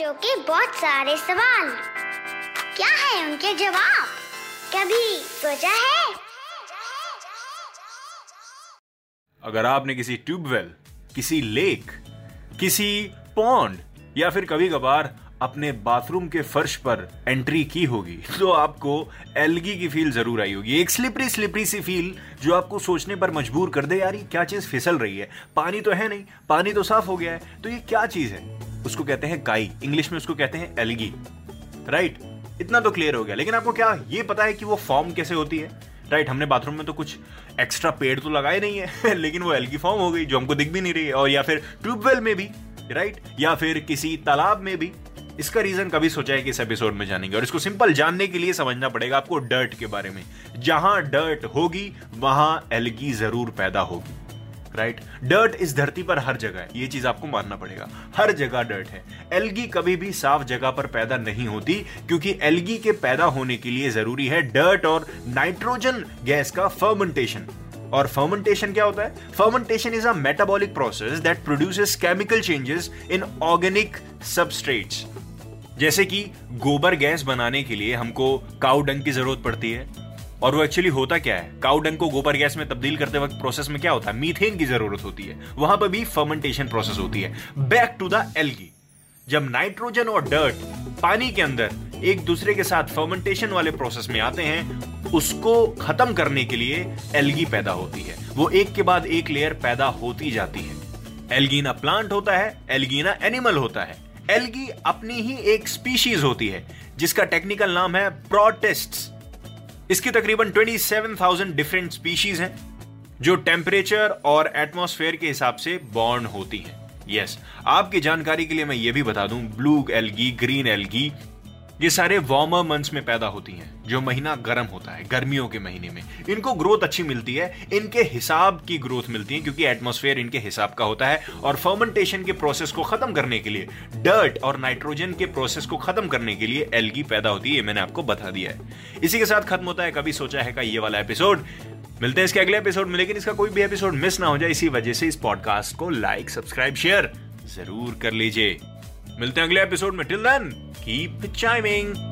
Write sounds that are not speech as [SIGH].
बच्चों के बहुत सारे सवाल। क्या है उनके जवाब? कभी सोचा है? अगर आपने किसी ट्यूबवेल, किसी लेक, किसी पॉन्ड या फिर कभी कभार अपने बाथरूम के फर्श पर एंट्री की होगी तो आपको एलगी की फील ज़रूर आई होगी। एक स्लिपरी स्लिपरी सी फील जो आपको सोचने पर मजबूर कर दे, यार, ये क्या चीज़ फिसल रही है? पानी तो है नहीं, पानी तो साफ़ हो गया है। तो ये क्या चीज़ है? उसको कहते हैं काई इंग्लिश में उसको कहते हैं एलगी। राइट इतना तो क्लियर हो गया। लेकिन आपको क्या ये पता है कि वो फॉर्म कैसे होती है? राइट हमने बाथरूम में तो कुछ एक्स्ट्रा पेड़ तो लगाए नहीं है, [LAUGHS] लेकिन वो एलगी फॉर्म हो गई, जो हमको दिख भी नहीं रही है। और या फिर ट्यूबवेल में भी राइट या फिर किसी तालाब में भी। इसका रीजन कभी सोचा है कि इस एपिसोड में जानेंगे। और इसको सिंपल जानने के लिए समझना पड़ेगा आपको डर्ट के बारे में। जहाँ डर्ट होगी, वहाँ एलगी ज़रूर पैदा होगी। राइट डर्ट इस धरती पर हर जगह है। ये चीज़ आपको मानना पड़ेगा। हर जगह डर्ट है। एलगी कभी भी साफ़ जगह पर पैदा नहीं होती, क्योंकि एलगी के पैदा होने के लिए ज़रूरी है डर्ट और नाइट्रोजन गैस का फर्मेंटेशन और फर्मेंटेशन क्या होता है? Fermentation is a metabolic process that produces chemical changes in organic substrates जैसे कि गोबर गैस बनाने के लिए हमको काउ डंग की ज़रूरत पड़ती है। और वो एक्चुअली होता क्या है? काउडंग को गोबर गैस में तब्दील करते वक्त प्रोसेस में क्या होता है? मीथेन की ज़रूरत होती है। वहाँ पर भी फर्मेंटेशन प्रोसेस होती है। बैक टू द एल्गी जब नाइट्रोजन और डर्ट पानी के अंदर एक दूसरे के साथ फर्मेंटेशन वाले प्रोसेस में आते हैं, उसको खत्म करने के लिए एलगी पैदा होती है। वो एक के बाद एक लेयर पैदा होती जाती है। एल्गीना प्लांट होता है एल्गीना एनिमल होता है। एल्गी अपनी ही एक स्पीशीज होती है, जिसका टेक्निकल नाम है प्रोटेस्ट्स इसकी तकरीबन 27,000 डिफरेंट स्पीशीज हैं जो टेम्परेचर और एटमॉस्फेयर के हिसाब से बॉर्न होती हैं। यस yes, आपकी जानकारी के लिए मैं ये भी बता दूँ ब्लू एलगी ग्रीन एल्गी ये सारे वार्मर मंथ्स में पैदा होती हैं, जो महीना गर्म होता है, गर्मियों के महीने में। इनको ग्रोथ अच्छी मिलती है, इनके हिसाब की ग्रोथ मिलती है, क्योंकि एटमॉस्फेयर इनके हिसाब का होता है, और फर्मेंटेशन के प्रोसेस को खत्म करने के लिए डर्ट और नाइट्रोजन के प्रोसेस को खत्म करने के लिए एलगी पैदा होती है मैंने आपको बता दिया है। इसी के साथ खत्म होता है, कभी सोचा है का ये वाला एपिसोड मिलते हैं इसके अगले एपिसोड में, लेकिन इसका कोई भी एपिसोड मिस ना हो जाए, इसी वजह से इस पॉडकास्ट को लाइक सब्सक्राइब शेयर ज़रूर कर लीजिए। मिलते हैं अगले एपिसोड में। Till then Keep chiming!